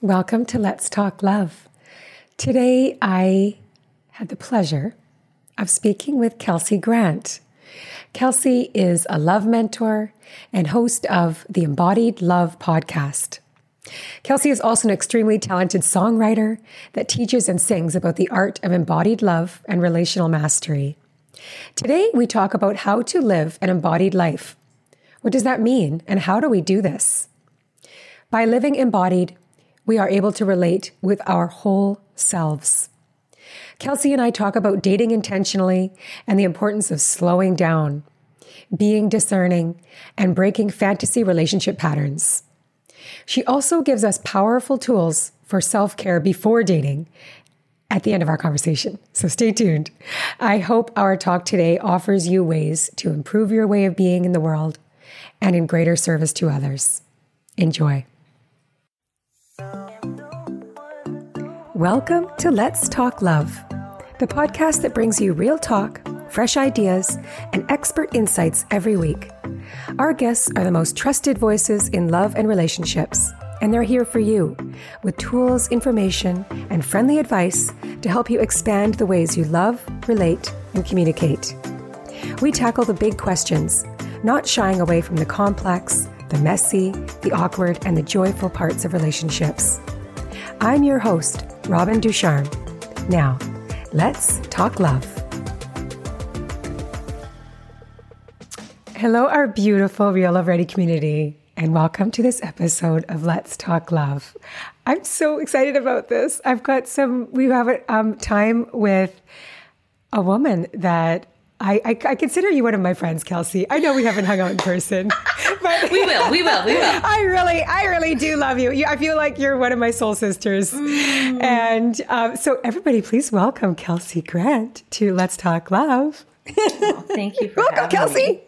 Welcome to Let's Talk Love. Today I had the pleasure of speaking with Kelsey Grant. Kelsey is a love mentor and host of the Embodied Love podcast. Kelsey is also an extremely talented songwriter that teaches and sings about the art of embodied love and relational mastery. Today, we talk about how to live an embodied life. What does that mean, and how do we do this? By living embodied, we are able to relate with our whole selves. Kelsey and I talk about dating intentionally and the importance of slowing down, being discerning, and breaking fantasy relationship patterns. She also gives us powerful tools for self care before dating at the end of our conversation. So stay tuned. I hope our talk today offers you ways to improve your way of being in the world and in greater service to others. Enjoy. Welcome to Let's Talk Love, the podcast that brings you real talk, fresh ideas, and expert insights every week. Our guests are the most trusted voices in love and relationships, and they're here for you with tools, information, and friendly advice to help you expand the ways you love, relate, and communicate. We tackle the big questions, not shying away from the complex, the messy, the awkward, and the joyful parts of relationships. I'm your host, Robin Ducharme. Now, let's talk love. Hello, our beautiful Real Love Ready community, and welcome to this episode of Let's Talk Love. I'm so excited about this. I've got some, we have a um, time with a woman that I, I, I, consider you one of my friends, Kelsey. I know we haven't hung out in person, but we will, we will, we will. I really, I really do love you. you I feel like you're one of my soul sisters. Mm. And um, so, everybody, please welcome Kelsey Grant to Let's Talk Love. Oh, thank you for welcome, Kelsey. Me.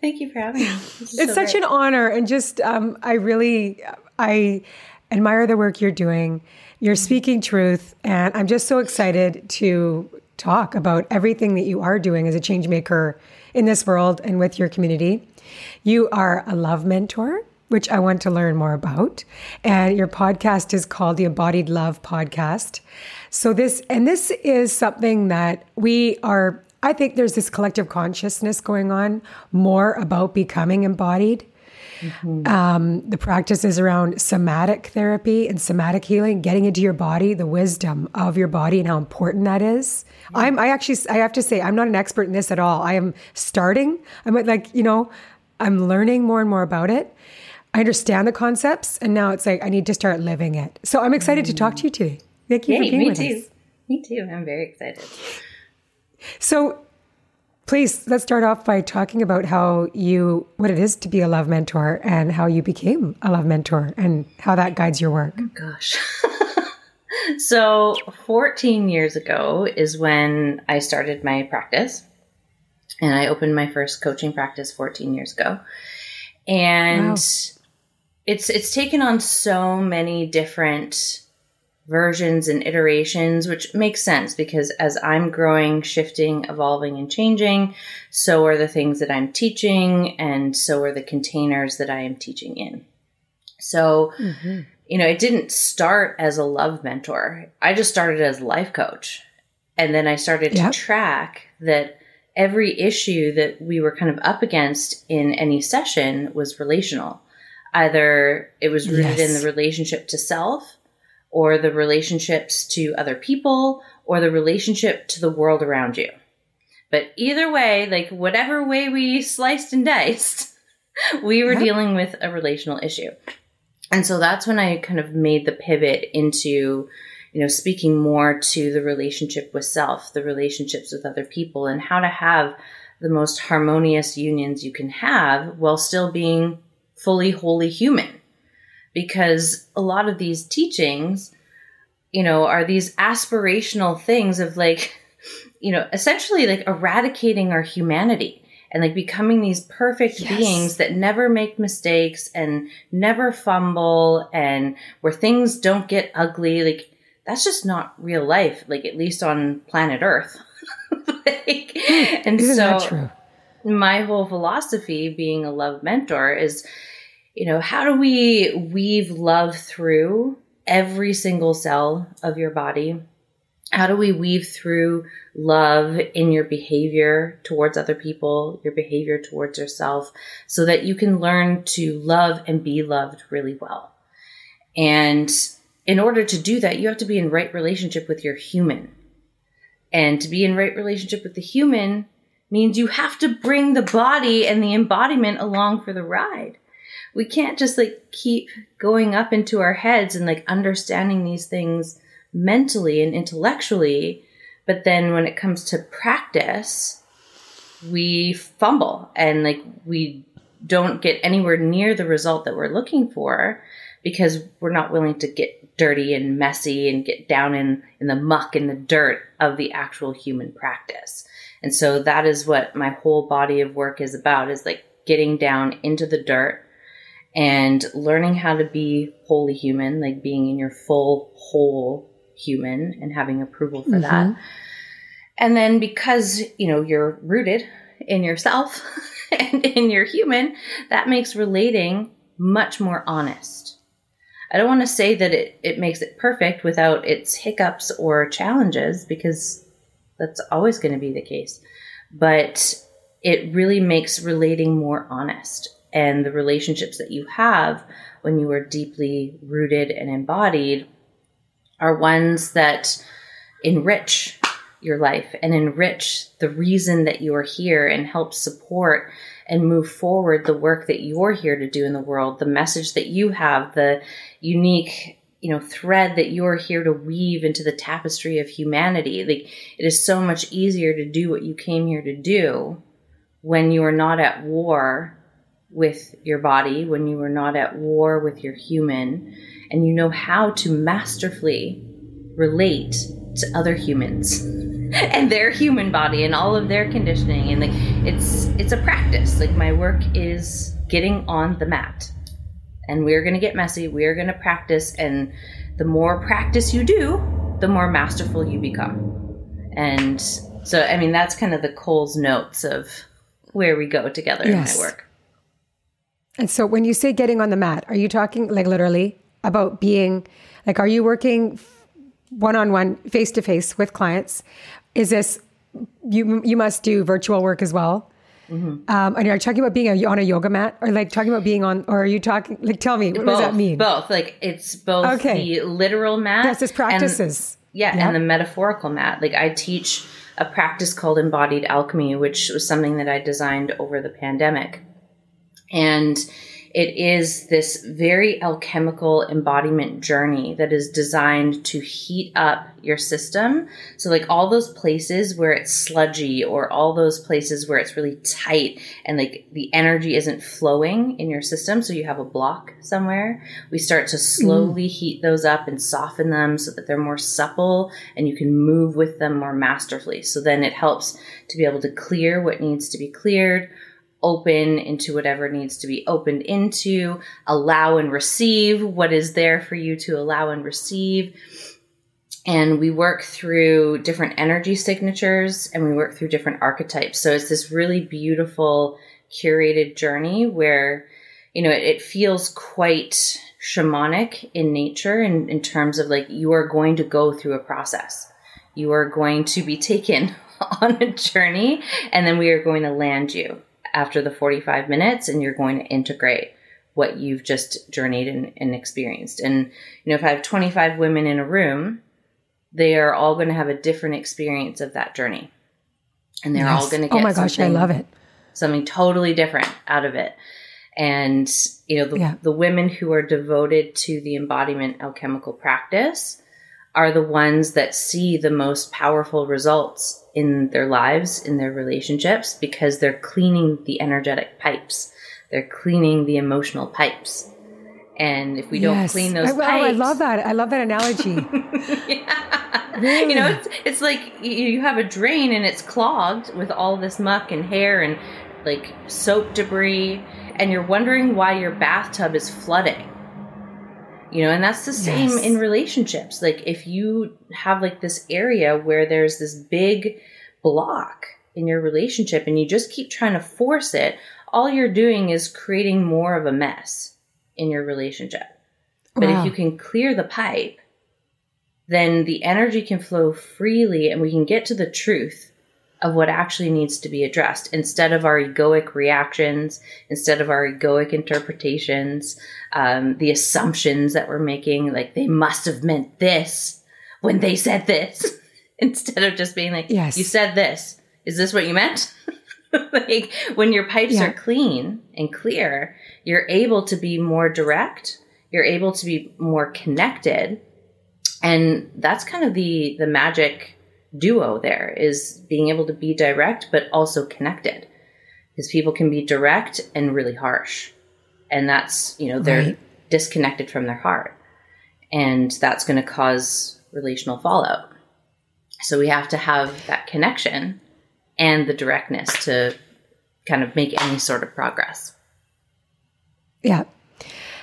Thank you for having me. It's so such great. an honor, and just um, I really, I admire the work you're doing. You're speaking truth, and I'm just so excited to talk about everything that you are doing as a change maker in this world and with your community. You are a love mentor, which I want to learn more about. And your podcast is called the Embodied Love Podcast. So this and this is something that we are I think there's this collective consciousness going on more about becoming embodied Mm-hmm. Um, the practices around somatic therapy and somatic healing, getting into your body, the wisdom of your body, and how important that is. I'm, I actually, I have to say, I'm not an expert in this at all. I am starting. I'm like, you know, I'm learning more and more about it. I understand the concepts, and now it's like I need to start living it. So I'm excited mm. to talk to you today. Thank you Yay, for being me with too. us. Me too. I'm very excited. So Please, let's start off by talking about how you, what it is to be a love mentor and how you became a love mentor and how that guides your work. Oh, gosh. so, 14 years ago is when I started my practice. And I opened my first coaching practice 14 years ago. And wow. it's it's taken on so many different versions and iterations, which makes sense because as I'm growing, shifting, evolving, and changing, so are the things that I'm teaching, and so are the containers that I am teaching in. So, mm-hmm. You know, it didn't start as a love mentor, I just started as a life coach. And then I started yep. to track that every issue that we were kind of up against in any session was relational. Either it was rooted yes. in the relationship to self, or the relationships to other people or the relationship to the world around you. But either way, like whatever way we sliced and diced, we were yeah. dealing with a relational issue. And so that's when I kind of made the pivot into, you know, speaking more to the relationship with self, the relationships with other people, and how to have the most harmonious unions you can have while still being fully, wholly human. Because a lot of these teachings, you know, are these aspirational things of like, you know, essentially like eradicating our humanity and like becoming these perfect yes. beings that never make mistakes and never fumble and where things don't get ugly. Like, that's just not real life, like, at least on planet Earth. like, hmm. and Isn't so, my whole philosophy being a love mentor is you know, how do we weave love through every single cell of your body? How do we weave through love in your behavior towards other people, your behavior towards yourself, so that you can learn to love and be loved really well? And in order to do that, you have to be in right relationship with your human. And to be in right relationship with the human means you have to bring the body and the embodiment along for the ride. We can't just like keep going up into our heads and like understanding these things mentally and intellectually. But then when it comes to practice, we fumble and like we don't get anywhere near the result that we're looking for because we're not willing to get dirty and messy and get down in, in the muck and the dirt of the actual human practice. And so that is what my whole body of work is about is like getting down into the dirt and learning how to be wholly human, like being in your full whole human and having approval for mm-hmm. that. And then because, you know, you're rooted in yourself and in your human, that makes relating much more honest. I don't want to say that it, it makes it perfect without its hiccups or challenges because that's always going to be the case. But it really makes relating more honest. And the relationships that you have when you are deeply rooted and embodied are ones that enrich your life and enrich the reason that you are here and help support and move forward the work that you're here to do in the world, the message that you have, the unique you know thread that you're here to weave into the tapestry of humanity. Like it is so much easier to do what you came here to do when you are not at war with your body when you are not at war with your human and you know how to masterfully relate to other humans and their human body and all of their conditioning and like it's it's a practice like my work is getting on the mat and we're going to get messy. We're going to practice. And the more practice you do, the more masterful you become. And so, I mean, that's kind of the Coles notes of where we go together yes. in my work. And so, when you say getting on the mat, are you talking like literally about being like, are you working one on one, face to face with clients? Is this you? You must do virtual work as well. Mm-hmm. Um, and are you talking about being a, on a yoga mat, or like talking about being on, or are you talking like tell me what both, does that mean? Both, like it's both okay. the literal mat. Yes, it's practices. And, yeah, yep. and the metaphorical mat. Like I teach a practice called embodied alchemy, which was something that I designed over the pandemic, and it is this very alchemical embodiment journey that is designed to heat up your system. So, like all those places where it's sludgy, or all those places where it's really tight and like the energy isn't flowing in your system, so you have a block somewhere, we start to slowly mm. heat those up and soften them so that they're more supple and you can move with them more masterfully. So, then it helps to be able to clear what needs to be cleared open into whatever needs to be opened into, allow and receive what is there for you to allow and receive. And we work through different energy signatures and we work through different archetypes. So it's this really beautiful curated journey where, you know, it, it feels quite shamanic in nature in, in terms of like you are going to go through a process. You are going to be taken on a journey and then we are going to land you after the 45 minutes and you're going to integrate what you've just journeyed and, and experienced. And, you know, if I have 25 women in a room, they are all going to have a different experience of that journey. And they're all going to get Oh my gosh, I love it. Something totally different out of it. And, you know, the, yeah. the women who are devoted to the embodiment alchemical practice are the ones that see the most powerful results in their lives, in their relationships, because they're cleaning the energetic pipes. They're cleaning the emotional pipes. And if we don't clean those I, pipes, I love that. I love that analogy. yeah. Really? You know, it's, it's like you have a drain and it's clogged with all this muck and hair and like soap debris, and you're wondering why your bathtub is flooding you know and that's the same yes. in relationships like if you have like this area where there's this big block in your relationship and you just keep trying to force it all you're doing is creating more of a mess in your relationship But Wow. if you can clear the pipe, then the energy can flow freely and we can get to the truth of what actually needs to be addressed instead of our egoic reactions, instead of our egoic interpretations, um, the assumptions that we're making, like they must have meant this when they said this, instead of just being like, Yes. you said this. Is this what you meant? like when your pipes Yeah. are clean and clear, you're able to be more direct. You're able to be more connected, and that's kind of the the magic duo. There is being able to be direct, but also connected, because people can be direct and really harsh, and that's you know they're Right. disconnected from their heart, and that's going to cause relational fallout. So we have to have that connection and the directness to kind of make any sort of progress. Yeah.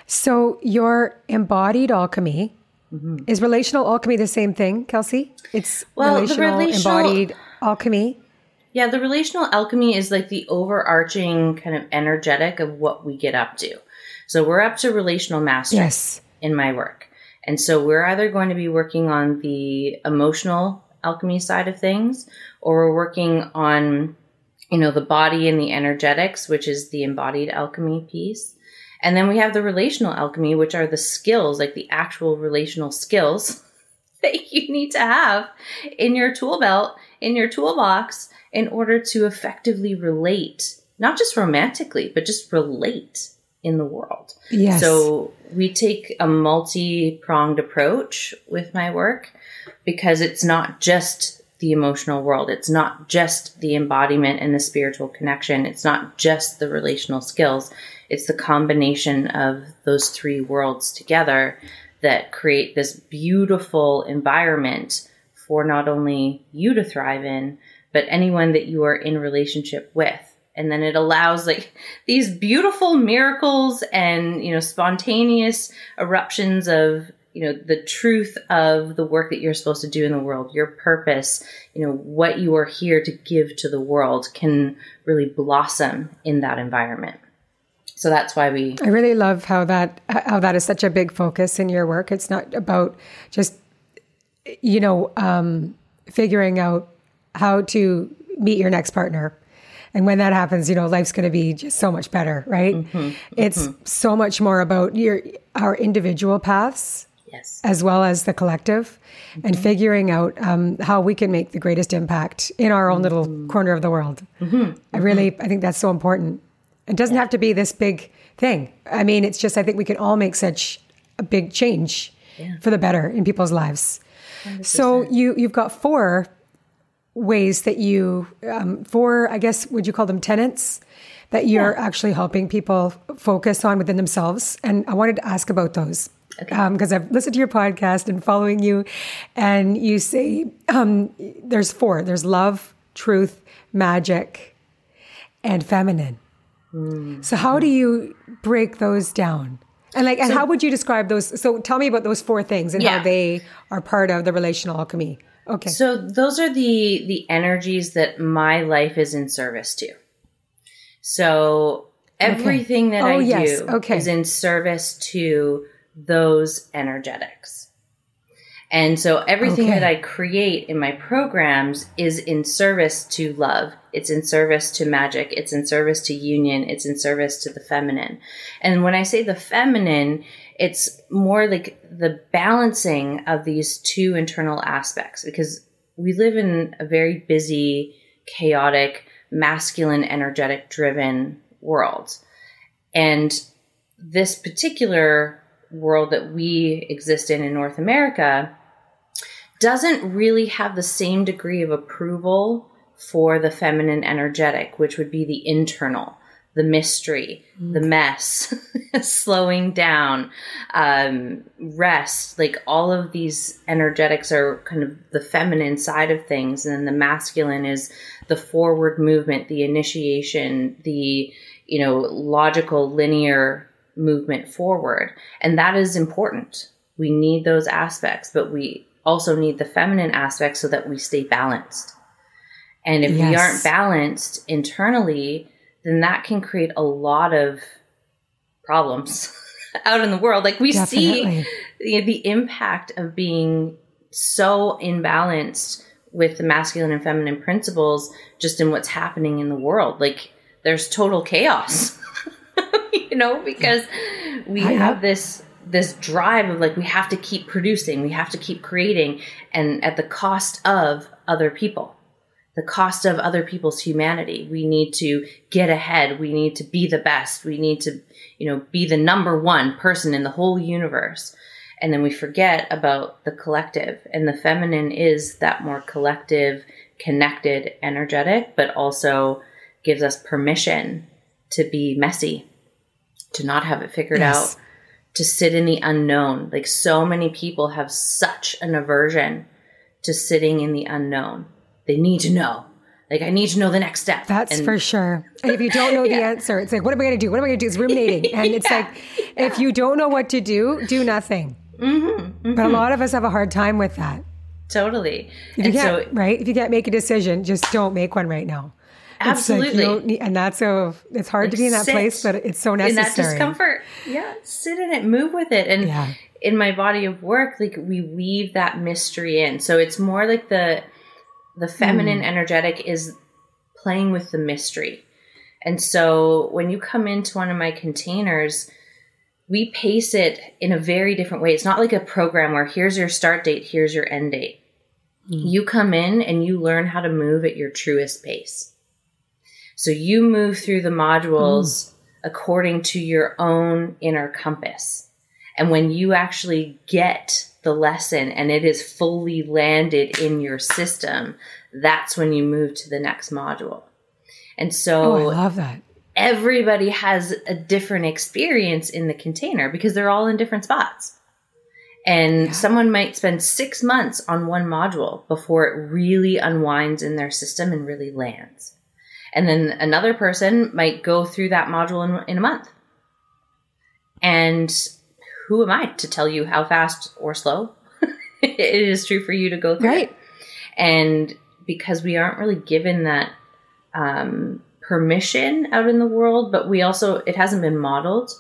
So your embodied alchemy Mm-hmm. is relational alchemy the same thing, Kelsey? It's Well, the relational, relational- embodied alchemy. Yeah, the relational alchemy is like the overarching kind of energetic of what we get up to. So we're up to relational mastery Yes. in my work. And so we're either going to be working on the emotional alchemy side of things or we're working on you know the body and the energetics, which is the embodied alchemy piece. And then we have the relational alchemy, which are the skills, like the actual relational skills that you need to have in your tool belt, in your toolbox, in order to effectively relate, not just romantically, but just relate in the world. Yes. So we take a multi pronged approach with my work because it's not just the emotional world. It's not just the embodiment and the spiritual connection. It's not just the relational skills. It's the combination of those three worlds together that create this beautiful environment for not only you to thrive in, but anyone that you are in relationship with. And then it allows like these beautiful miracles and, you know, spontaneous eruptions of, you know, the truth of the work that you're supposed to do in the world, your purpose, you know, what you are here to give to the world can really blossom in that environment. So that's why we I really love how that how that is such a big focus in your work. It's not about just you know um, figuring out how to meet your next partner, and when that happens, you know life's going to be just so much better, right? Mm-hmm, mm-hmm. It's so much more about your our individual paths yes. as well as the collective, and mm-hmm. figuring out um, how we can make the greatest impact in our own little corner of the world. I really, I think that's so important. It doesn't have to be this big thing. I mean, it's just I think we can all make such a big change for the better in people's lives. So you you've got four ways that you um, four I guess would you call them tenants that you're actually helping people focus on within themselves, and I wanted to ask about those because I've listened to your podcast and following you, and you say um, there's four. There's love, truth, magic, and feminine. Mm. So how do you break those down? And like, and how would you describe those? So tell me about those four things and Yeah. how they are part of the relational alchemy. Okay. So those are the the energies that my life is in service to. So everything that Oh, I yes. do Okay. is in service to those energetics. And so everything Okay. that I create in my programs is in service to love. It's in service to magic. It's in service to union. It's in service to the feminine. And when I say the feminine, it's more like the balancing of these two internal aspects because we live in a very busy, chaotic, masculine, energetic driven world. And this particular world that we exist in in North America doesn't really have the same degree of approval for the feminine energetic, which would be the internal, the mystery, the mess, slowing down, um, rest. Like all of these energetics are kind of the feminine side of things, and then the masculine is the forward movement, the initiation, the you know logical linear movement forward, and that is important. We need those aspects, but we also need the feminine aspect so that we stay balanced. And if we aren't balanced internally, then that can create a lot of problems out in the world. Like we Definitely. see the, the impact of being so imbalanced with the masculine and feminine principles just in what's happening in the world. Like there's total chaos. you know, because we I know. have this this drive of like we have to keep producing, we have to keep creating and at the cost of other people. The cost of other people's humanity. We need to get ahead. We need to be the best. We need to, you know, be the number one person in the whole universe. And then we forget about the collective. And the feminine is that more collective, connected, energetic, but also gives us permission to be messy, to not have it figured Yes. out, to sit in the unknown. Like so many people have such an aversion to sitting in the unknown. They need to know. Like I need to know the next step. That's And- for sure. And if you don't know the answer, it's like, what am I going to do? What am I going to do? It's ruminating. And it's Yeah. like, if you don't know what to do, do nothing. Mm-hmm, But a lot of us have a hard time with that. totally. If you can't, so right? If you can't make a decision, just don't make one right now. Like absolutely. don't need, and that's so, it's hard to be in that place, but it's so necessary. in that discomfort. Yeah, sit in it, move with it. And Yeah. in my body of work, like we weave that mystery in. So it's more like the the feminine Hmm. energetic is playing with the mystery. And so when you come into one of my containers, we pace it in a very different way. It's not like a program where here's your start date, here's your end date. You come in and you learn how to move at your truest pace. So you move through the modules mm. according to your own inner compass. And when you actually get the lesson and it is fully landed in your system, that's when you move to the next module. And so oh, I love that. everybody has a different experience in the container because they're all in different spots. And someone might spend six months on one module before it really unwinds in their system and really lands. And then another person might go through that module in, in a month. And who am I to tell you how fast or slow it is true for you to go through? Right. And because we aren't really given that um, permission out in the world, but we also, it hasn't been modeled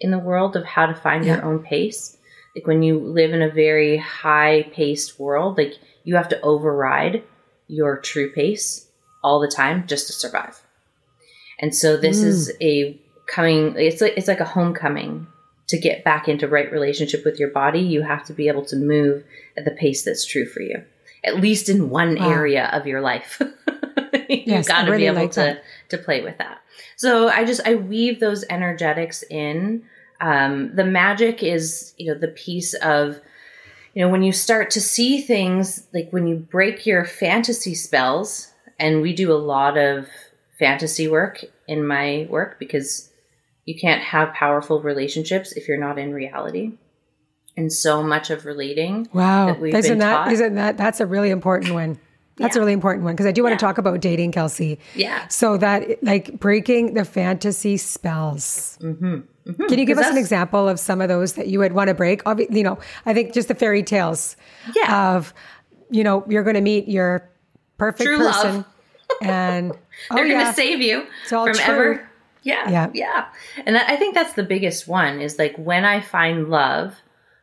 in the world of how to find Yeah. your own pace. Like when you live in a very high paced world, like you have to override your true pace all the time just to survive. And so this is a coming, it's like, it's like a homecoming to get back into right relationship with your body. You have to be able to move at the pace that's true for you, at least in one Wow. area of your life. You've Yes, got to really be able like to, that. to play with that. So I just, I weave those energetics in. Um, the magic is, you know, the piece of, you know, when you start to see things, like when you break your fantasy spells, and we do a lot of fantasy work in my work because you can't have powerful relationships if you're not in reality. And so much of relating Wow. that we've Isn't that, taught. isn't that, that's a really important one. That's a really important one because I do want Yeah. to talk about dating, Kelsey. Yeah. So that like breaking the fantasy spells. Mm-hmm. Can you give us an example of some of those that you would want to break? Obvi- you know, I think just the fairy tales Yeah. of, you know, you're going to meet your perfect True love. and oh They're going yeah, to save you all from true. ever. Yeah, Yeah. yeah, And I think that's the biggest one is like when I find love,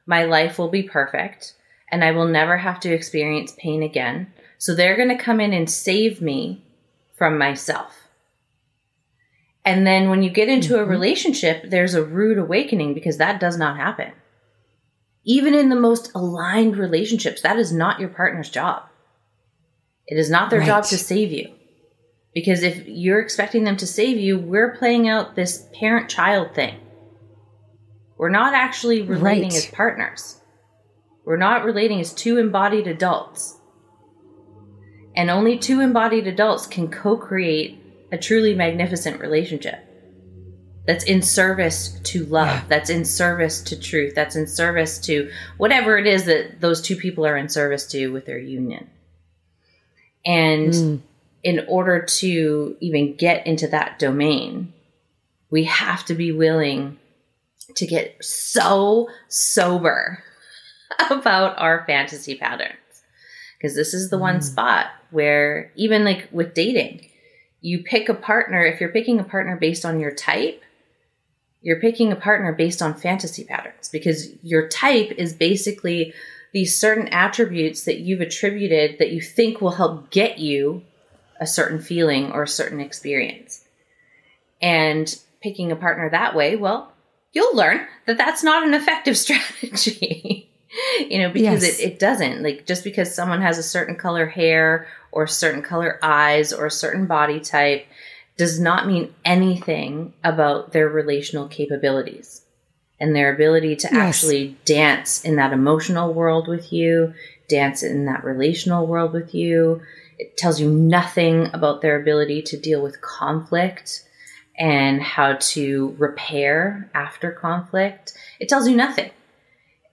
my life will be perfect and I will never have to experience pain again. So they're going to come in and save me from myself. And then when you get into a mm-hmm. relationship, there's a rude awakening because that does not happen. Even in the most aligned relationships, that is not your partner's job. It is not their job to save you. Because if you're expecting them to save you, we're playing out this parent child thing. We're not actually relating Right. as partners. We're not relating as two embodied adults. And only two embodied adults can co create a truly magnificent relationship that's in service to love, Yeah. that's in service to truth, that's in service to whatever it is that those two people are in service to with their union. And Mm. in order to even get into that domain, we have to be willing to get so sober about our fantasy patterns. Because this is the one spot where, even like with dating, you pick a partner, if you're picking a partner based on your type, You're picking a partner based on fantasy patterns because your type is basically these certain attributes that you've attributed that you think will help get you a certain feeling or a certain experience. And picking a partner that way, well, you'll learn that that's not an effective strategy. you know, because yes. it, it doesn't. Like, just because someone has a certain color hair or certain color eyes or a certain body type does not mean anything about their relational capabilities and their ability to yes. actually dance in that emotional world with you, dance in that relational world with you. It tells you nothing about their ability to deal with conflict and how to repair after conflict. It tells you nothing.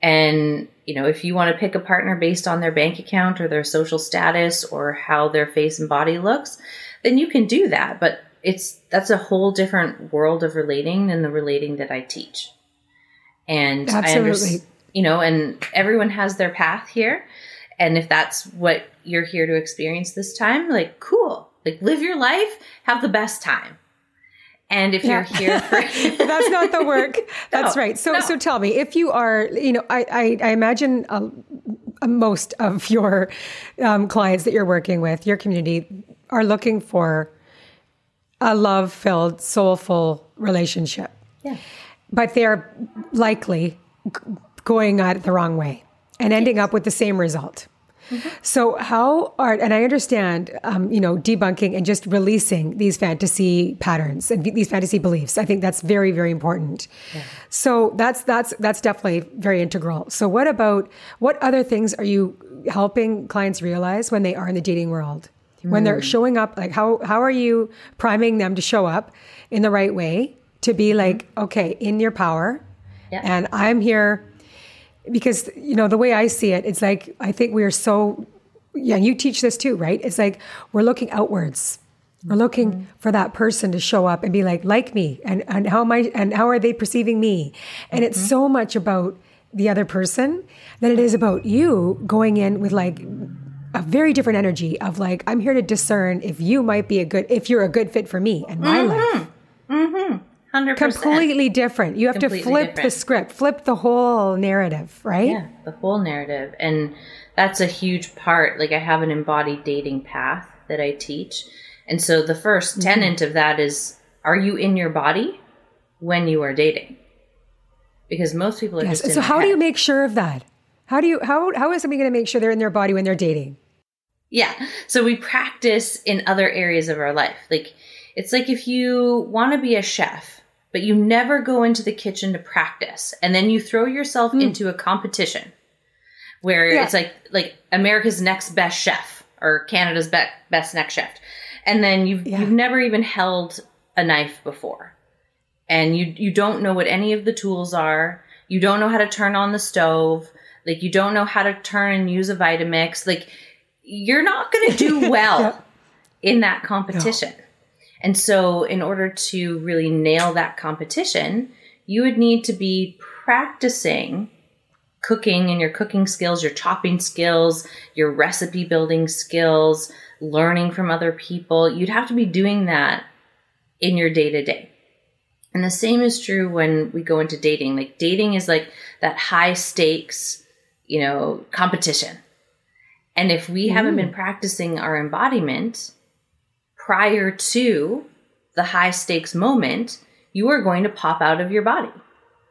And, you know, if you want to pick a partner based on their bank account or their social status or how their face and body looks, then you can do that. But it's that's a whole different world of relating than the relating that I teach. And Absolutely. I you know, and everyone has their path here. And if that's what you're here to experience this time, like cool. Like live your life, have the best time. And if yeah. you're here for that's not the work. That's no, right. So no. so tell me, if you are, you know, I I, I imagine uh, most of your um, clients that you're working with, your community, are looking for a love filled, soulful relationship. Yeah. But they're likely going at it the wrong way and ending up with the same result. Mm-hmm. So, how are, and I understand, um, you know, debunking and just releasing these fantasy patterns and these fantasy beliefs. I think that's very, very important. Yeah. So that's that's that's definitely very integral. So, what about what other things are you helping clients realize when they are in the dating world? Mm. When they're hmm. showing up, like how how are you priming them to show up in the right way to be like, mm-hmm. okay, in your power, yeah. and I'm here because you know the way I see it, it's like I think we are so. Yeah, you teach this too, right? It's like we're looking outwards. We're looking mm-hmm. for that person to show up and be like, like me, and and how am I, and how are they perceiving me? And mm-hmm. it's so much about the other person than it is about you going in with like a very different energy of like I'm here to discern if you might be a good if you're a good fit for me and my mm-hmm. life. Mm-hmm. 100%. Completely different. You have Completely to flip different. the script, flip the whole narrative, right? Yeah, the whole narrative. And that's a huge part. Like I have an embodied dating path that I teach. And so the 1st mm-hmm. tenant of that is are you in your body when you are dating? Because most people are yes. So how head. do you make sure of that? How do you how how is somebody going to make sure they're in their body when they're dating? Yeah. So we practice in other areas of our life. Like it's like if you want to be a chef but you never go into the kitchen to practice and then you throw yourself mm. into a competition where yeah. it's like like America's next best chef or Canada's be- best next chef and then you've yeah. you've never even held a knife before and you you don't know what any of the tools are you don't know how to turn on the stove like you don't know how to turn and use a vitamix like you're not going to do well yeah. in that competition no. And so, in order to really nail that competition, you would need to be practicing cooking and your cooking skills, your chopping skills, your recipe building skills, learning from other people. You'd have to be doing that in your day to day. And the same is true when we go into dating. Like, dating is like that high stakes, you know, competition. And if we mm. haven't been practicing our embodiment, prior to the high stakes moment, you are going to pop out of your body.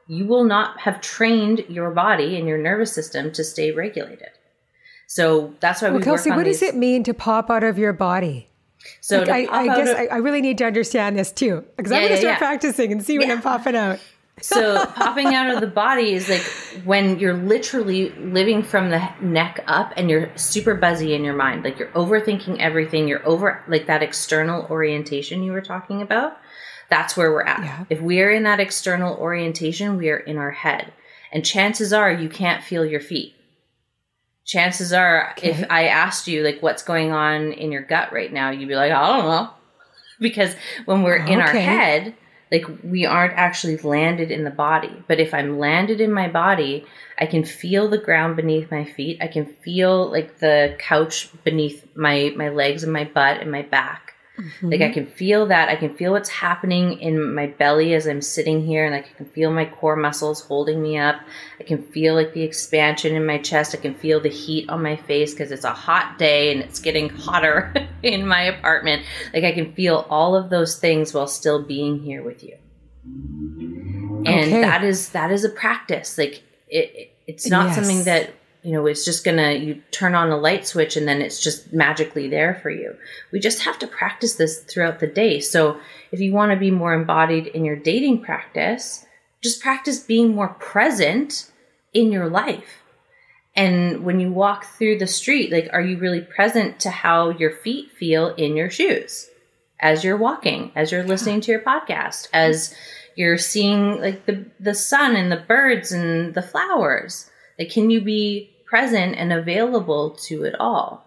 You will not have trained your body and your nervous system to stay regulated. So that's why well, we Kelsey, work on what these. does it mean to pop out of your body? So like I, I guess of, I, I, really need to understand this too because yeah, I'm going to yeah, start yeah. practicing and see when I'm popping out so popping out of the body is like when you're literally living from the neck up and you're super buzzy in your mind. Like you're overthinking everything. You're over like that external orientation you were talking about. That's where we're at. Yeah. if we are in that external orientation we are in our head. And chances are you can't feel your feet. Chances are okay. if i asked you like what's going on in your gut right now you'd be like i don't know. Because when we're okay. in our head like we aren't actually landed in the body. But if I'm landed in my body, I can feel the ground beneath my feet. I can feel like the couch beneath my my legs and my butt and my back. Like I mm-hmm. can feel that. I can feel what's happening in my belly as I'm sitting here, and like I can feel my core muscles holding me up. I can feel like the expansion in my chest. I can feel the heat on my face because it's a hot day and it's getting hotter in my apartment. Like I can feel all of those things while still being here with you. And Okay. that is that is a practice. Like it, it's not Yes. something that you know it's just gonna you turn on a light switch and then it's just magically there for you. We just have to practice this throughout the day. So if you want to be more embodied in your dating practice just practice being more present in your life. And when you walk through the street like are you really present to how your feet feel in your shoes? As you're walking as you're listening to your podcast as you're seeing like the the sun and the birds and the flowers like can you be present and available to it all?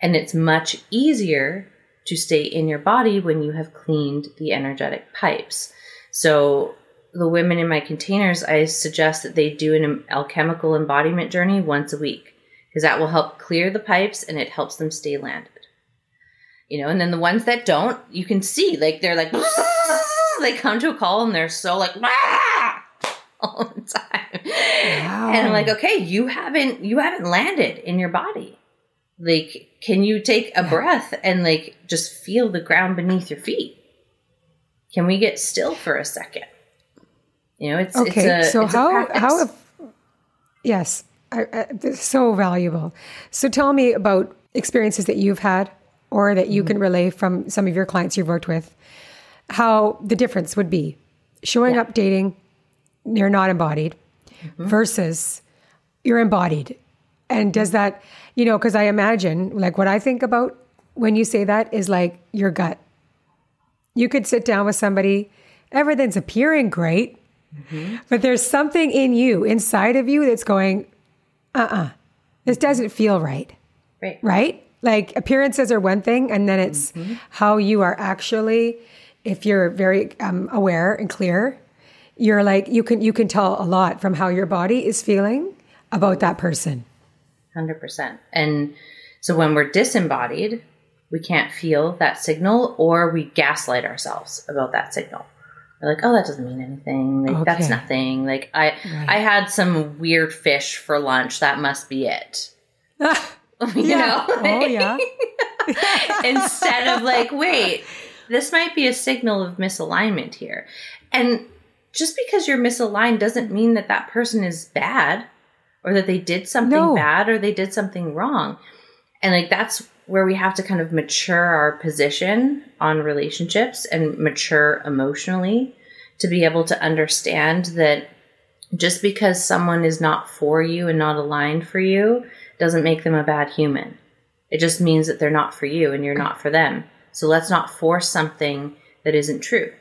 And it's much easier to stay in your body when you have cleaned the energetic pipes. So the women in my containers i suggest that they do an alchemical embodiment journey once a week because that will help clear the pipes and it helps them stay landed. You know and then the ones that don't you can see like they're like they come to a call and they're so like all the time and i'm like okay you haven't you haven't landed in your body. Like can you take a breath and like just feel the ground beneath your feet? Can we get still for a second? You know it's Okay, it's a, so it's how how if, yes, I, I, so valuable. So tell me about experiences that you've had or that you can Mm-hmm. relay from some of your clients you've worked with. How the difference would be showing up dating, you're not embodied, Mm-hmm. versus you're embodied. And does that, you know, because I imagine, like, what I think about when you say that is like your gut. You could sit down with somebody, everything's appearing great, but there's something in you, inside of you, that's going, uh uh this doesn't feel right. right Right? Like appearances are one thing, and then it's how you are actually, if you're very um, aware and clear, you're like, you can, you can tell a lot from how your body is feeling about that person. 100%. And so when we're disembodied, we can't feel that signal or we gaslight ourselves about that signal. We're like, oh, that doesn't mean anything. Like, that's nothing. Like, I, I had some weird fish for lunch. That must be it. you Yeah. know? Oh, yeah. Instead of like, wait, this might be a signal of misalignment here. And just because you're misaligned doesn't mean that that person is bad or that they did something No. bad or they did something wrong. And like that's where we have to kind of mature our position on relationships and mature emotionally to be able to understand that just because someone is not for you and not aligned for you doesn't make them a bad human. It just means that they're not for you and you're not for them. So let's not force something that isn't true.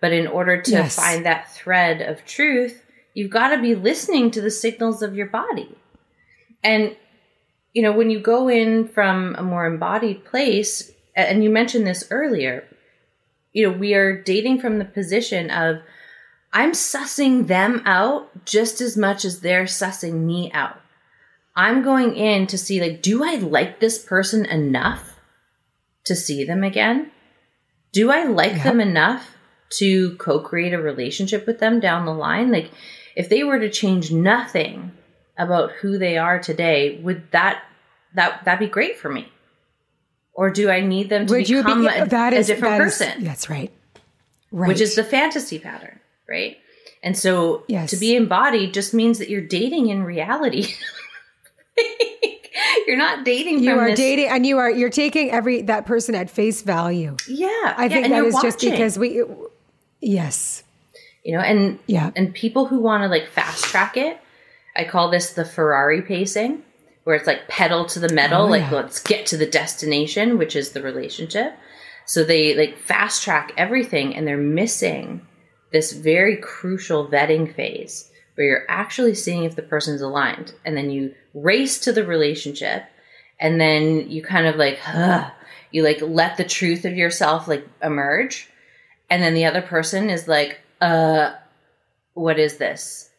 But in order to Yes. find that thread of truth, you've got to be listening to the signals of your body. And, you know, when you go in from a more embodied place, and you mentioned this earlier, you know, we are dating from the position of, I'm sussing them out just as much as they're sussing me out. I'm going in to see, like, do I like this person enough to see them again? Do I like them enough to co create a relationship with them down the line? Like, if they were to change nothing about who they are today, would that that that be great for me? Or do I need them to Would you become be a, that a is different that is- person? that's right. Right. which is the fantasy pattern, right? And so Yes. to be embodied just means that you're dating in reality. you're not dating you are this- dating and you are you're taking every that person at face value. Yeah. I think that is that just because we yes. you know, and Yeah. and people who want to like fast track it, I call this the Ferrari pacing, where it's like pedal to the metal, Oh, like yeah. let's get to the destination, which is the relationship. So they like fast track everything and they're missing this very crucial vetting phase where you're actually seeing if the person's aligned and then you race to the relationship and then you kind of like huh, you like let the truth of yourself like emerge and then the other person is like uh what is this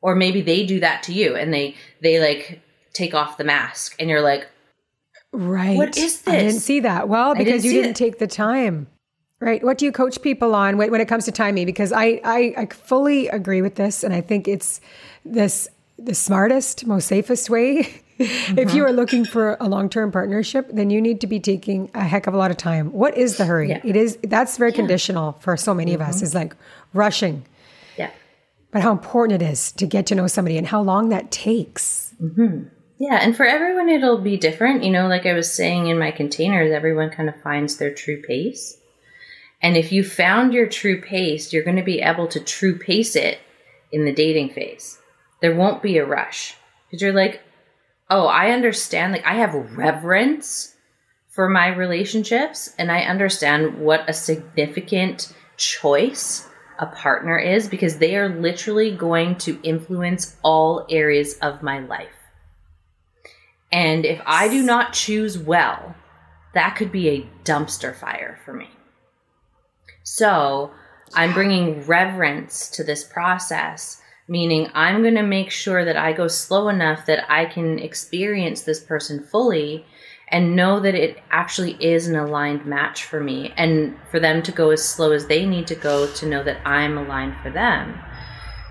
or maybe they do that to you and they they like take off the mask and you're like Right. What is this I didn't see that. Well, didn't because you didn't it. take the time. Right. What do you coach people on when, when it comes to timing? Because I, I, I fully agree with this. And I think it's this the smartest, most safest way. if you mm-hmm. are looking for a long term partnership, then you need to be taking a heck of a lot of time. What is the hurry? Yeah. It is that's very conditional for so many of us, mm-hmm. is like rushing. Yeah. But how important it is to get to know somebody and how long that takes. Mm-hmm. Yeah, and for everyone it'll be different. You know, like I was saying in my containers, everyone kind of finds their true pace. And if you found your true pace, you're going to be able to true pace it in the dating phase. There won't be a rush because you're like, oh, I understand. Like, I have reverence for my relationships and I understand what a significant choice a partner is because they are literally going to influence all areas of my life. And if I do not choose well, that could be a dumpster fire for me. So I'm bringing reverence to this process, meaning I'm going to make sure that I go slow enough that I can experience this person fully and know that it actually is an aligned match for me and for them to go as slow as they need to go to know that I'm aligned for them.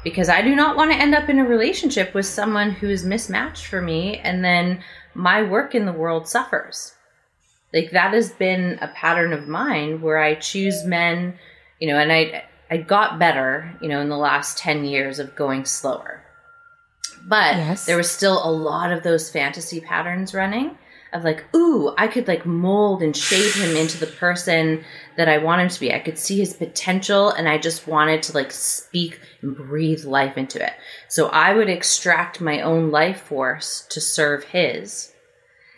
Because I do not want to end up in a relationship with someone who is mismatched for me and then my work in the world suffers like that has been a pattern of mine where I choose men, you know, and I I got better, you know, in the last 10 years of going slower. But Yes. there was still a lot of those fantasy patterns running of like, ooh, I could like mold and shape him into the person that I want him to be. I could see his potential and I just wanted to like speak and breathe life into it. So I would extract my own life force to serve his.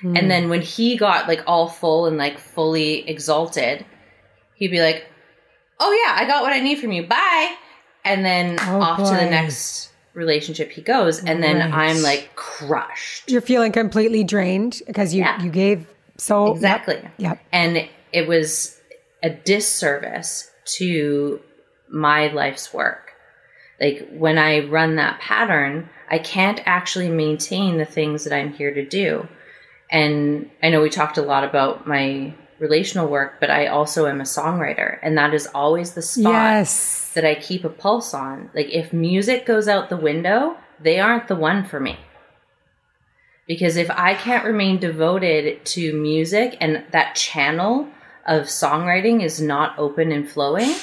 And hmm. then when he got like all full and like fully exalted, he'd be like, "Oh yeah, I got what I need from you. Bye." And then Oh, off to the next relationship he goes, and then Right. I'm like crushed. You're feeling completely drained because you, Yeah. you gave so yep, Exactly. Yep. And it was a disservice to my life's work. Like when I run that pattern, I can't actually maintain the things that I'm here to do. And I know we talked a lot about my relational work, but I also am a songwriter, and that is always the spot Yes. that I keep a pulse on. Like if music goes out the window, they aren't the one for me. Because if I can't remain devoted to music and that channel of songwriting is not open and flowing,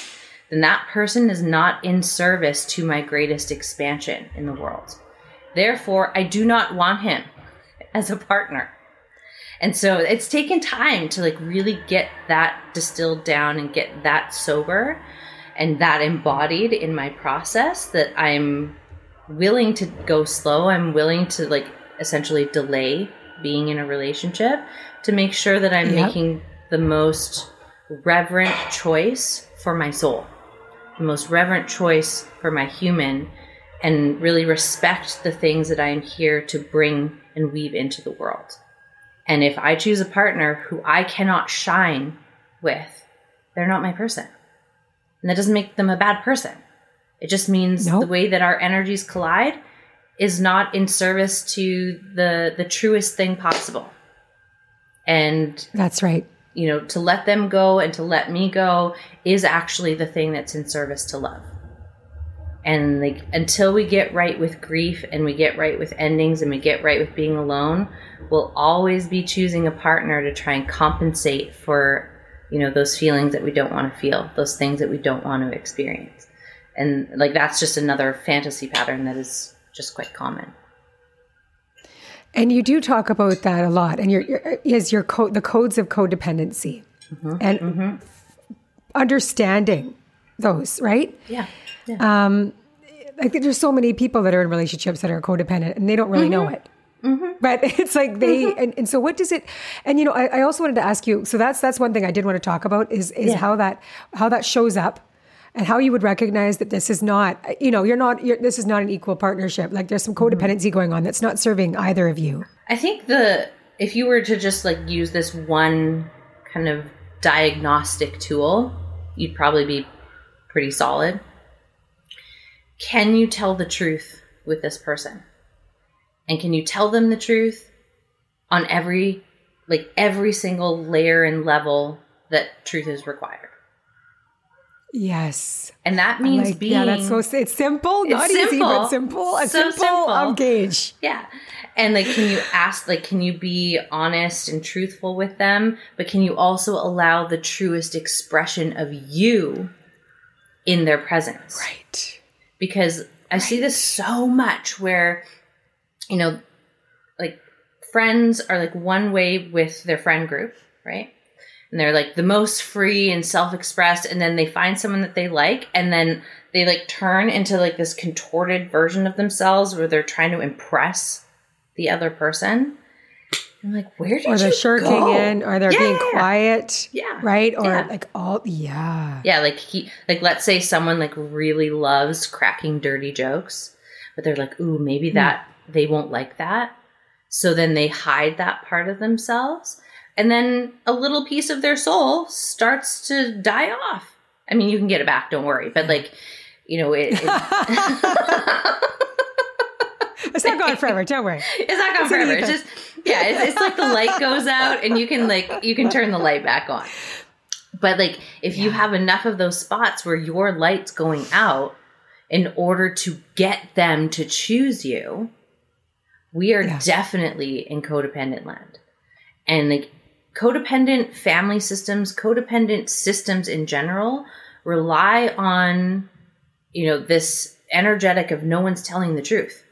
then that person is not in service to my greatest expansion in the world. Therefore, I do not want him as a partner. And so it's taken time to like really get that distilled down and get that sober and that embodied in my process that I'm willing to go slow. I'm willing to like essentially delay being in a relationship to make sure that I'm Yep. making the most reverent choice for my soul, the most reverent choice for my human, and really respect the things that I am here to bring and weave into the world. And if I choose a partner who I cannot shine with, they're not my person. And that doesn't make them a bad person. It just means Nope. the way that our energies collide is not in service to the the truest thing possible. And That's right. you know, to let them go and to let me go is actually the thing that's in service to love. And like until we get right with grief and we get right with endings and we get right with being alone, we'll always be choosing a partner to try and compensate for, you know, those feelings that we don't want to feel, those things that we don't want to experience. And like that's just another fantasy pattern that is just quite common. And you do talk about that a lot, and your, your is your code the codes of codependency, Mm-hmm. and understanding those, right? Yeah. Yeah. Um, I think there's so many people that are in relationships that are codependent, and they don't really know mm-hmm. it. Mm-hmm. But it's like they, mm-hmm. and, and so what does it? And you know, I, I also wanted to ask you. So that's that's one thing I did want to talk about is is Yeah. how that how that shows up. And how you would recognize that this is not, you know, you're not, you're, this is not an equal partnership. Like there's some codependency going on that's not serving either of you. I think the if you were to just like use this one kind of diagnostic tool, you'd probably be pretty solid. Can you tell the truth with this person? And can you tell them the truth on every like every single layer and level that truth is required. Yes. And that means like, being Yeah, that's so it's simple, it's not simple, easy, but simple. A so simple, simple of gauge. Yeah. And like can you ask like can you be honest and truthful with them, but can you also allow the truest expression of you in their presence? Right. Because I right. see this so much where you know like friends are like one way with their friend group, right? and they're like the most free and self-expressed and then they find someone that they like and then they like turn into like this contorted version of themselves where they're trying to impress the other person I'm like, where did or they're shirking go? in, or they're yeah, being quiet, yeah, right, or yeah. like all, yeah, yeah. Like he, like let's say someone like really loves cracking dirty jokes, but they're like, ooh, maybe hmm. that mm. they won't like that, so then they hide that part of themselves, and then a little piece of their soul starts to die off. I mean, you can get it back, don't worry. But like, you know, it. it it's not gone forever. Don't worry. It's not gone forever. It's just yeah. It's, it's, like the light goes out, and you can like you can turn the light back on. But like, if yeah. you have enough of those spots where your light's going out, in order to get them to choose you, we are yeah. definitely in codependent land. And like codependent family systems, codependent systems in general rely on, you know, this energetic of no one's telling the truth.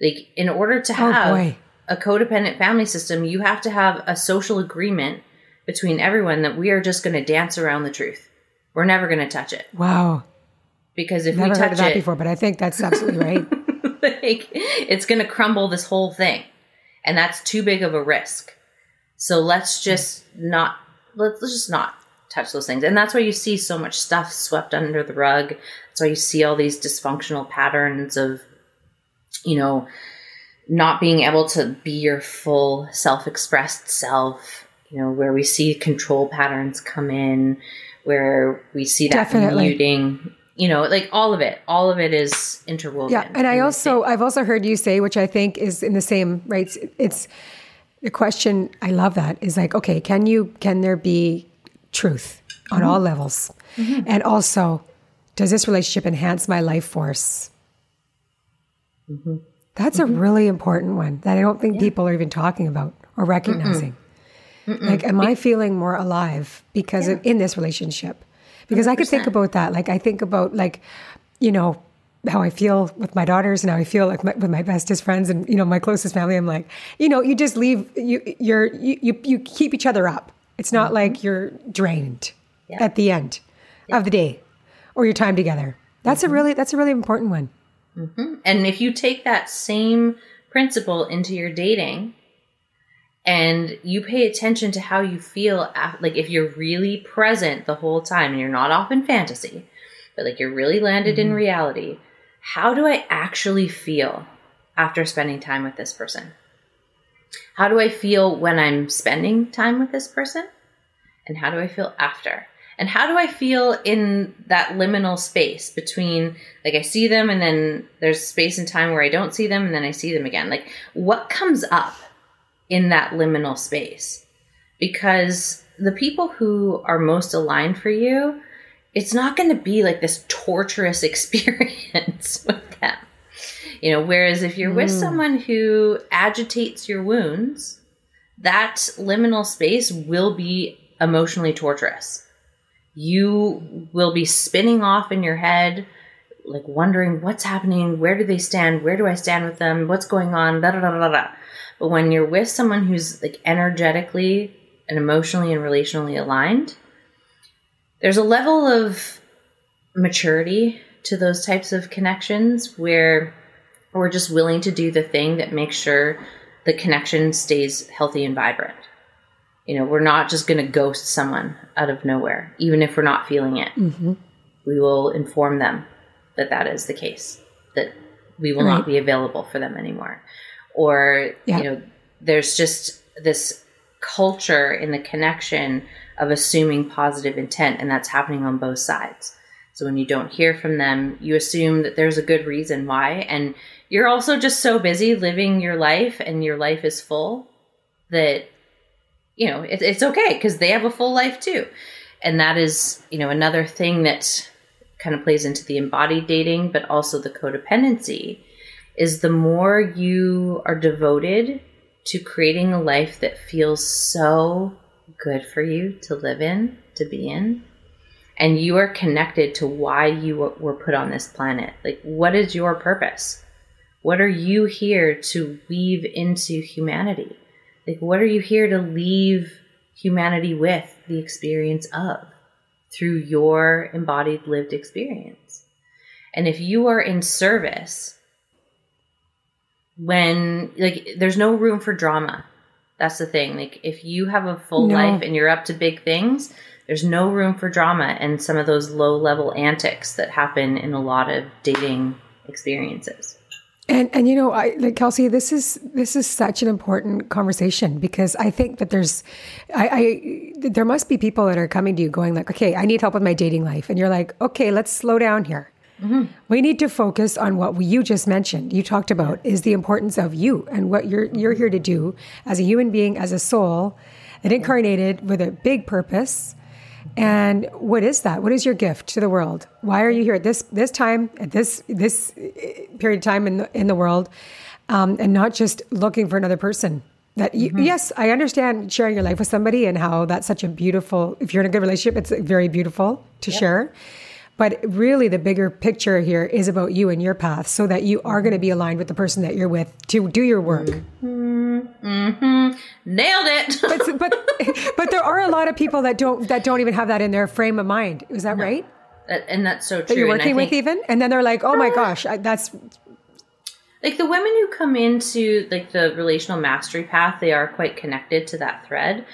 Like, in order to oh, have oh a codependent family system, you have to have a social agreement between everyone that we are just going to dance around the truth. We're never going to touch it. Wow. Because if Never we touch heard of that it, before, but I think that's absolutely right. like, it's going to crumble this whole thing, and that's too big of a risk. So let's just not let's, let's just not touch those things. And that's why you see so much stuff swept under the rug. That's why you see all these dysfunctional patterns of, you know, not being able to be your full self expressed self, you know, where we see control patterns come in, where we see that Definitely. muting. You know, like all of it, all of it is interwoven. Yeah, and I also, I've also heard you say, which I think is in the same, right? It's the question i love that is like okay can you can there be truth on mm-hmm. all levels mm-hmm. and also does this relationship enhance my life force mm-hmm. that's a mm-hmm. really important one that i don't think yeah. people are even talking about or recognizing Mm-mm. like am i feeling more alive because yeah. of, in this relationship because 100%. i could think about that like i think about like you know how I feel with my daughters and how I feel like my, with my bestest friends and you know my closest family. I'm like, you know, you just leave you you're you you, you keep each other up. It's not mm-hmm. like you're drained yeah. at the end of the day or your time together. That's mm-hmm. a really that's a really important one. Mm-hmm. And if you take that same principle into your dating and you pay attention to how you feel like if you're really present the whole time and you're not off in fantasy but like you're really landed mm-hmm. in reality how do I actually feel after spending time with this person? How do I feel when I'm spending time with this person? And how do I feel after? And how do I feel in that liminal space between, like, I see them and then there's space and time where I don't see them and then I see them again? Like, what comes up in that liminal space? Because the people who are most aligned for you it's not going to be like this torturous experience with them. You know, whereas if you're mm. with someone who agitates your wounds, that liminal space will be emotionally torturous. You will be spinning off in your head, like wondering what's happening, where do they stand, where do I stand with them, what's going on, da da da da da. But when you're with someone who's like energetically and emotionally and relationally aligned, there's a level of maturity to those types of connections where we're just willing to do the thing that makes sure the connection stays healthy and vibrant. You know, we're not just going to ghost someone out of nowhere, even if we're not feeling it. Mm-hmm. We will inform them that that is the case, that we will right. not be available for them anymore. Or, yeah. you know, there's just this culture in the connection of assuming positive intent, and that's happening on both sides. So when you don't hear from them, you assume that there's a good reason why, and you're also just so busy living your life and your life is full that you know it, it's okay because they have a full life too. And that is you know another thing that kind of plays into the embodied dating but also the codependency is the more you are devoted to creating a life that feels so good for you to live in to be in and you are connected to why you were put on this planet. Like what is your purpose? What are you here to weave into humanity like, what are you here to leave humanity with the experience of through your embodied lived experience? And if you are in service, when, like, there's no room for drama. That's the thing. Like, if you have a full no. life and you're up to big things, there's no room for drama and some of those low level antics that happen in a lot of dating experiences. And and you know, I like Kelsey, this is this is such an important conversation because I think that there's I, I there must be people that are coming to you going like, okay, I need help with my dating life. And you're like, okay, let's slow down here. Mm-hmm. We need to focus on what you just mentioned. You talked about is the importance of you and what you're you're here to do as a human being, as a soul, that incarnated with a big purpose and what is that? What is your gift to the world? Why are you here at this this time at this this eh, period of time in the, in the world, um, and not just looking for another person? That mm-hmm. yes, I understand sharing your life with somebody and how that's such a beautiful. If you're in a good relationship, it's very beautiful to yep. share. But really, the bigger picture here is about you and your path, so that you are going to be aligned with the person that you're with to do your work. Mm-hmm. Mm-hmm. Nailed it. but, but but there are a lot of people that don't that don't even have that in their frame of mind. Is that no. right? and that's so true. That you're working with even, and then they're like, "Oh my gosh, I, that's." Like the women who come into like the relational mastery path, they are quite connected to that thread.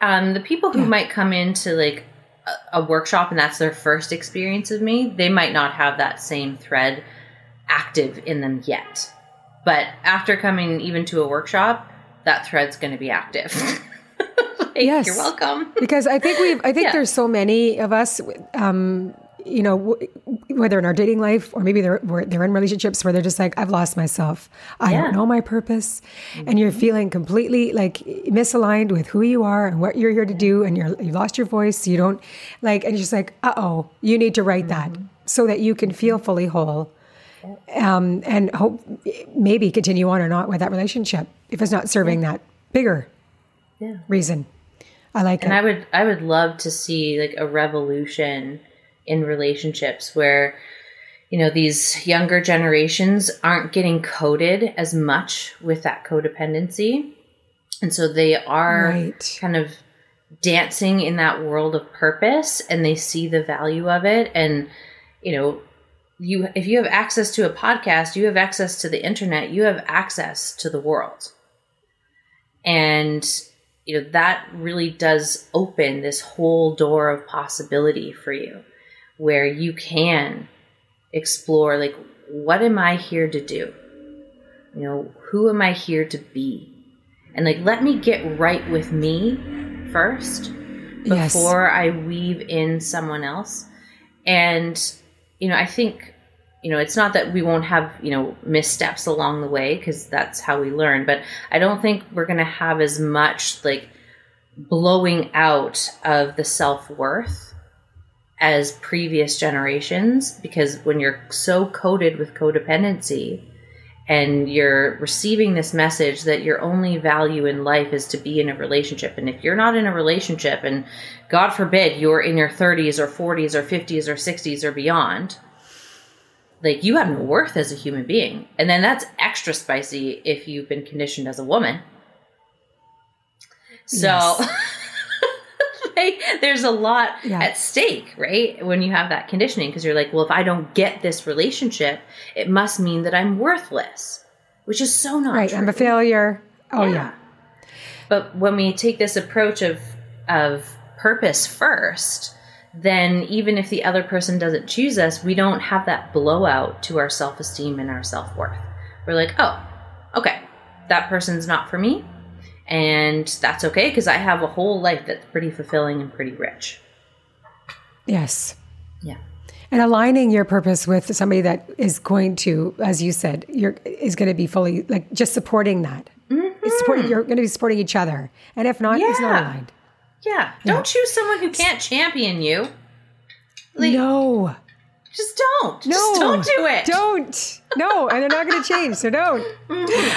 Um, the people who yeah. might come into like a, workshop and that's their first experience of me, they might not have that same thread active in them yet. But after coming even to a workshop, that thread's going to be active. yes, you're welcome. because I think we've, I think yeah. there's so many of us, um, you know, whether in our dating life or maybe they're they're in relationships where they're just like, I've lost myself. I yeah. don't know my purpose, mm-hmm. and you're feeling completely like misaligned with who you are and what you're here to do, and you're you lost your voice. You don't like, and you're just like, uh oh, you need to write mm-hmm. that so that you can feel fully whole. Um, and hope maybe continue on or not with that relationship if it's not serving yeah. that bigger yeah. reason. I like and it. I would I would love to see like a revolution in relationships where you know these younger generations aren't getting coded as much with that codependency and so they are right. kind of dancing in that world of purpose and they see the value of it and you know you if you have access to a podcast you have access to the internet you have access to the world and you know that really does open this whole door of possibility for you where you can explore like what am i here to do? You know who am i here to be? And like let me get right with me first before yes. i weave in someone else. And you know i think you know it's not that we won't have you know missteps along the way because that's how we learn but i don't think we're going to have as much like blowing out of the self-worth as previous generations because when you're so coded with codependency and you're receiving this message that your only value in life is to be in a relationship and if you're not in a relationship and god forbid you're in your 30s or 40s or 50s or 60s or beyond like you have no worth as a human being and then that's extra spicy if you've been conditioned as a woman so yes. like, there's a lot yeah. at stake, right? When you have that conditioning, because you're like, well, if I don't get this relationship, it must mean that I'm worthless, which is so not right. True. I'm a failure. Oh yeah. yeah. But when we take this approach of of purpose first, then even if the other person doesn't choose us, we don't have that blowout to our self esteem and our self worth. We're like, oh, okay, that person's not for me and that's okay because I have a whole life that's pretty fulfilling and pretty rich. Yes. Yeah. And aligning your purpose with somebody that is going to, as you said, you're is going to be fully like just supporting that. Mm-hmm. supporting, you're going to be supporting each other. And if not, it's not Yeah. aligned. Yeah. Don't choose someone who can't champion you. Like, no, just don't. no, Just don't do it. Don't. No, and they're not going to change. So don't.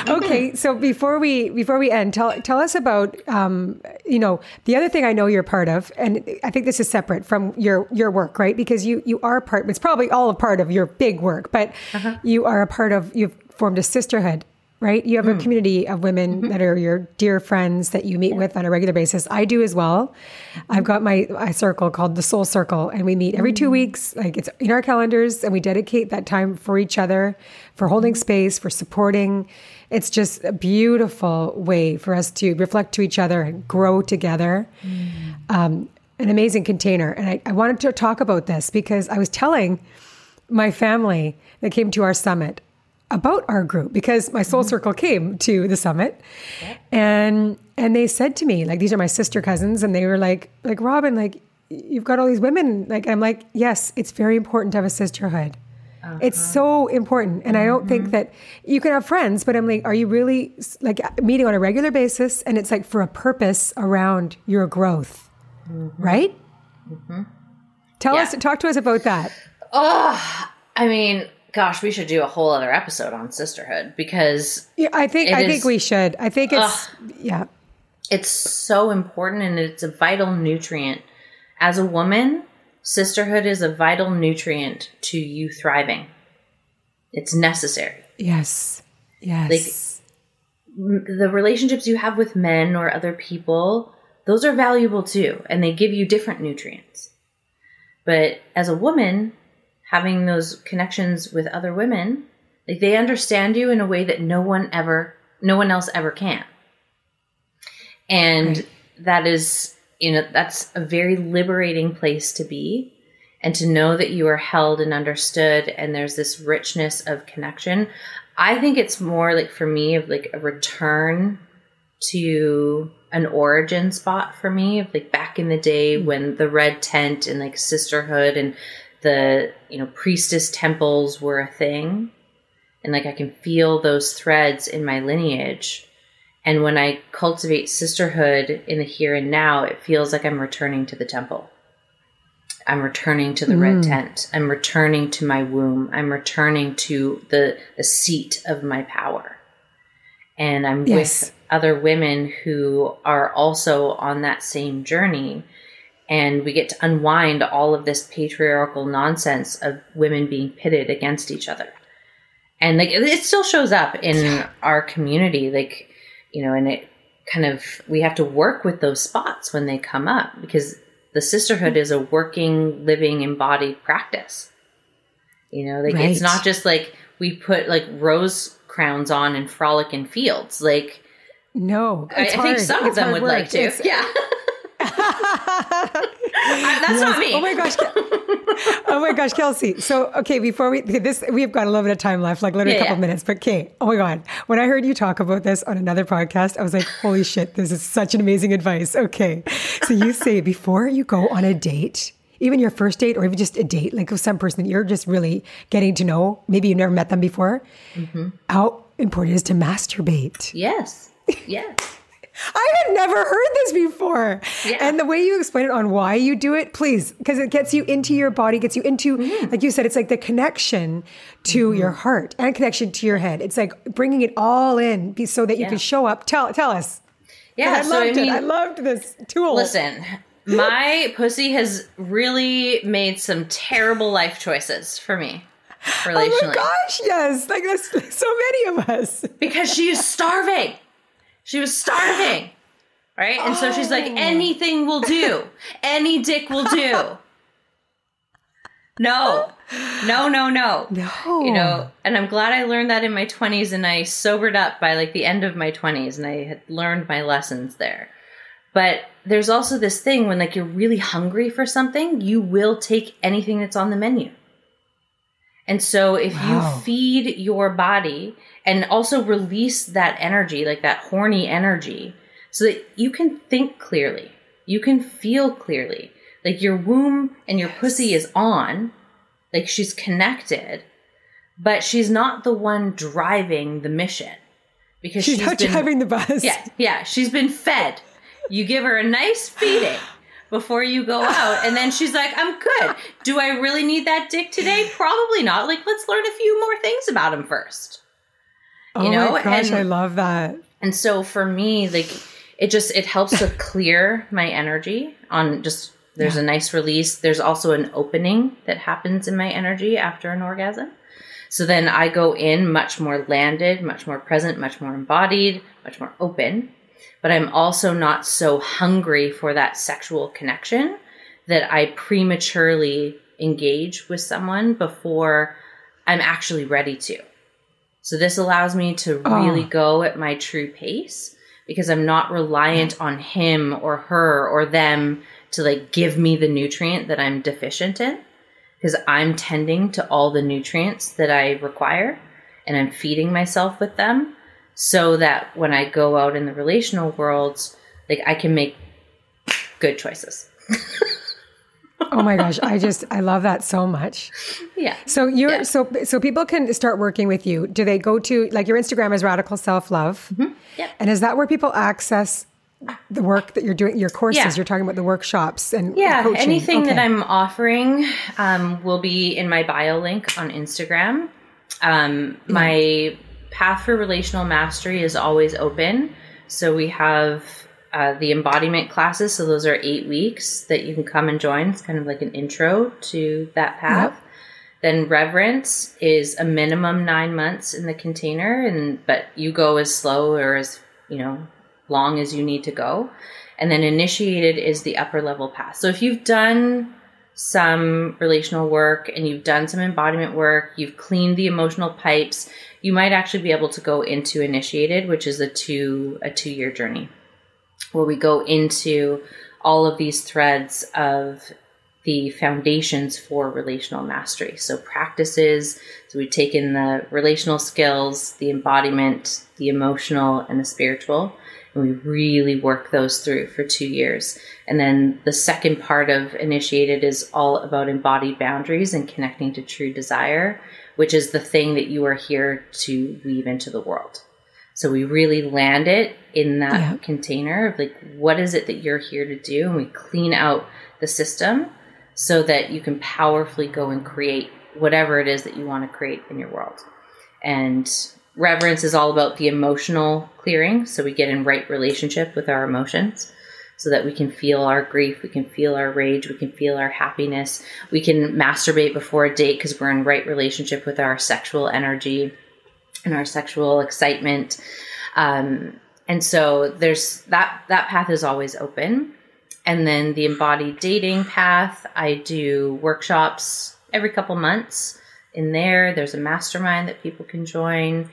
Okay, so before we before we end, tell tell us about um, you know the other thing I know you're part of, and I think this is separate from your your work, right? Because you you are part. It's probably all a part of your big work, but Uh-huh. you are a part of. You've formed a sisterhood. Right, you have a community of women Mm-hmm. that are your dear friends that you meet with on a regular basis. I do as well. I've got my, my circle called the Soul Circle, and we meet every Mm. two weeks. Like it's in our calendars, and we dedicate that time for each other, for holding space, for supporting. It's just a beautiful way for us to reflect to each other and grow together. Um, an amazing container. And I, I wanted to talk about this because I was telling my family that came to our summit about our group because my soul mm-hmm. circle came to the summit. And and they said to me like these are my sister cousins and they were like like robin like you've got all these women. Like i'm like yes it's very important to have a sisterhood. Uh-huh. It's so important. And i don't think mm-hmm. that you can have friends but i'm like are you really like meeting on a regular basis? And it's like for a purpose around your growth. Mm-hmm. Right? Mm-hmm. tell Yeah. us talk to us about that. Oh, I mean, gosh, we should do a whole other episode on sisterhood because yeah i think i is- think we should i think it's yeah it's so important and it's a vital nutrient. As a woman, sisterhood is a vital nutrient to you thriving. It's necessary. Yes. Yes. Like the relationships you have with men or other people, those are valuable too, and they give you different nutrients. But as a woman, having those connections with other women, like they understand you in a way that no one ever, no one else ever can. And Right. that is, you know, that's a very liberating place to be. And to know that you are held and understood, and there's this richness of connection. I think it's more like for me of like a return to an origin spot for me of like back in the day mm-hmm. when the red tent and like sisterhood and the you know priestess temples were a thing and like I can feel those threads in my lineage and when I cultivate sisterhood in the here and now it feels like I'm returning to the temple I'm returning to the red mm. tent. I'm returning to my womb. I'm returning to the, the seat of my power. And I'm Yes. with other women who are also on that same journey. And we get to unwind all of this patriarchal nonsense of women being pitted against each other. And like it still shows up in our community, like, you know, and it kind of, we have to work with those spots when they come up because the sisterhood is a working, living, embodied practice. You know, like it's not just like we put like rose crowns on and frolic in fields. Like No. I, I think some of them would like to. It's- yeah, that's Yes. not me. Oh my gosh. oh my gosh, Kelsey. So, okay, before we this, we've got a little bit of time left, like literally Yeah, a couple yeah. minutes. But Kate, oh my god, when I heard you talk about this on another podcast, I was like, holy shit, this is such an amazing advice. Okay, so you say before you go on a date. Even your first date, or even just a date, like with some person that you're just really getting to know, maybe you've never met them before, Mm-hmm. how important it is to masturbate. Yes, yes. I had never heard this before. Yeah. And the way you explain it on why you do it, please, because it gets you into your body, gets you into, Mm-hmm. like you said, it's like the connection to your heart and connection to your head. It's like bringing it all in so that you Yeah. can show up. Tell, tell us. Yeah, I so loved I mean, it. I loved this tool. Listen, my pussy has really made some terrible life choices for me Oh my gosh, yes. Like there's so many of us. because she is starving. She was starving. Right? And so she's like, Oh. anything will do. Any dick will do. No. No, no, no. No. You know, and I'm glad I learned that in my 20s and I sobered up by like the end of my 20s and I had learned my lessons there. But there's also this thing when like you're really hungry for something, you will take anything that's on the menu. And so if Wow. you feed your body and also release that energy, like that horny energy, so that you can think clearly, you can feel clearly. Like your womb and your pussy is on, like she's connected, but she's not the one driving the mission. because she's, she's not been, driving the bus. Yeah, yeah, she's been fed. You give her a nice feeding before you go out, and then she's like, "I'm good. Do I really need that dick today? Probably not. Like, let's learn a few more things about him first. Oh you oh know? my gosh, and, I love that. And so for me, like, it just it helps to clear my energy on just there's yeah. a nice release. There's also an opening that happens in my energy after an orgasm. So then I go in much more landed, much more present, much more embodied, much more open. But I'm also not so hungry for that sexual connection that I prematurely engage with someone before I'm actually ready to. So this allows me to oh. really go at my true pace because I'm not reliant on him or her or them to like give me the nutrient that I'm deficient in because I'm tending to all the nutrients that I require and I'm feeding myself with them so that when I go out in the relational worlds, like I can make good choices. oh my gosh, I just I love that so much. Yeah. So you're yeah. so so people can start working with you. Do they go to like your Instagram is radical self love? Mm-hmm. Yeah. And is that where people access the work that you're doing, your courses, yeah. you're talking about the workshops and yeah, coaching. anything okay. that I'm offering um, will be in my bio link on Instagram. Um, yeah. My path for relational mastery is always open. So we have uh, the embodiment classes. So those are eight weeks that you can come and join. It's kind of like an intro to that path. Yep. Then reverence is a minimum nine months in the container, and but you go as slow or as you know long as you need to go. And then initiated is the upper level path. So if you've done some relational work and you've done some embodiment work, you've cleaned the emotional pipes, you might actually be able to go into initiated, which is a two a two year journey where we go into all of these threads of the foundations for relational mastery. So practices, so we've taken the relational skills, the embodiment, the emotional, and the spiritual, and we really work those through for two years. And then the second part of Initiated is all about embodied boundaries and connecting to true desire, which is the thing that you are here to weave into the world. So we really land it in that yeah. container of like, what is it that you're here to do? And we clean out the system so that you can powerfully go and create whatever it is that you want to create in your world. And reverence is all about the emotional clearing. So we get in right relationship with our emotions so that we can feel our grief, we can feel our rage, we can feel our happiness. We can masturbate before a date because we're in right relationship with our sexual energy and our sexual excitement. Um, and so there's that that path is always open. And then the embodied dating path, I do workshops every couple months in there. There's a mastermind that people can join.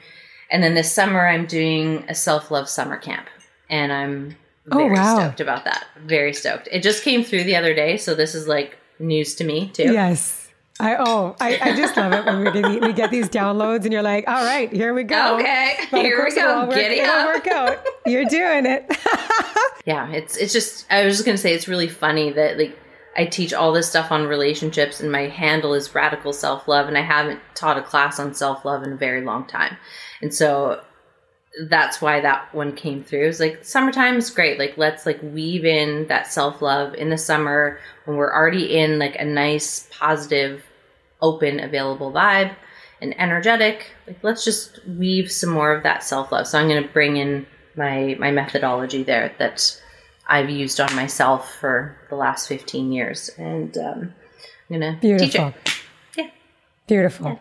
And then this summer, I'm doing a self love summer camp. And I'm oh, very oh, wow. stoked about that. Very stoked. It just came through the other day. So this is like news to me, too. Yes. I oh I, I just love it when we get, we get these downloads and you're like, all right, here we go. Okay, but here we go. Get it it'll work out. You're doing it. yeah, it's it's just I was just gonna say it's really funny that like I teach all this stuff on relationships and my handle is radical self love and I haven't taught a class on self love in a very long time. And so that's why that one came through. It's like summertime is great. Like let's like weave in that self love in the summer when we're already in like a nice, positive, open, available vibe and energetic. Like let's just weave some more of that self love. So I'm going to bring in my my methodology there that I've used on myself for the last 15 years, and um, I'm going to teach it. Yeah, beautiful. Yeah.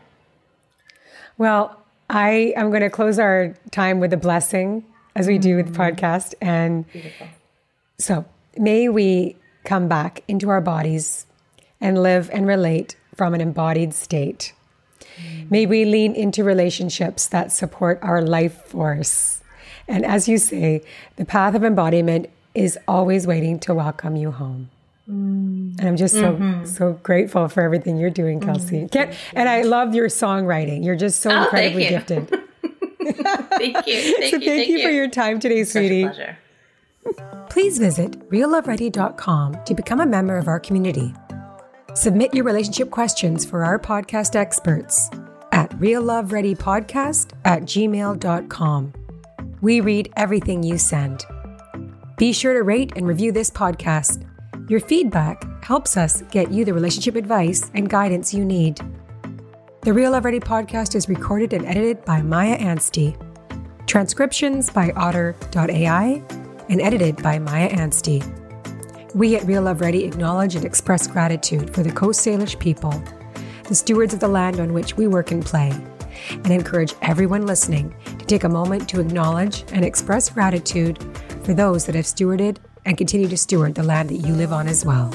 Well, I am going to close our time with a blessing as we do with the mm. podcast. And Beautiful. so may we come back into our bodies and live and relate from an embodied state. May we lean into relationships that support our life force. And as you say, the path of embodiment is always waiting to welcome you home. Mm. And I'm just so mm-hmm. so grateful for everything you're doing, Kelsey. Mm-hmm. and I love your songwriting. You're just so oh, incredibly gifted. thank you. Thank so you. thank, thank you, you, for your time today, sweetie. pleasure. Please visit realloveready.com to become a member of our community. Submit your relationship questions for our podcast experts at reallovereadypodcast at gmail.com. We read everything you send. Be sure to rate and review this podcast. Your feedback helps us get you the relationship advice and guidance you need. The Real Love Ready podcast is recorded and edited by Maia Anstey. Transcriptions by otter.ai and edited by Maia Anstey. We at Real Love Ready acknowledge and express gratitude for the Coast Salish people, the stewards of the land on which we work and play, and encourage everyone listening to take a moment to acknowledge and express gratitude for those that have stewarded and continue to steward the land that you live on as well.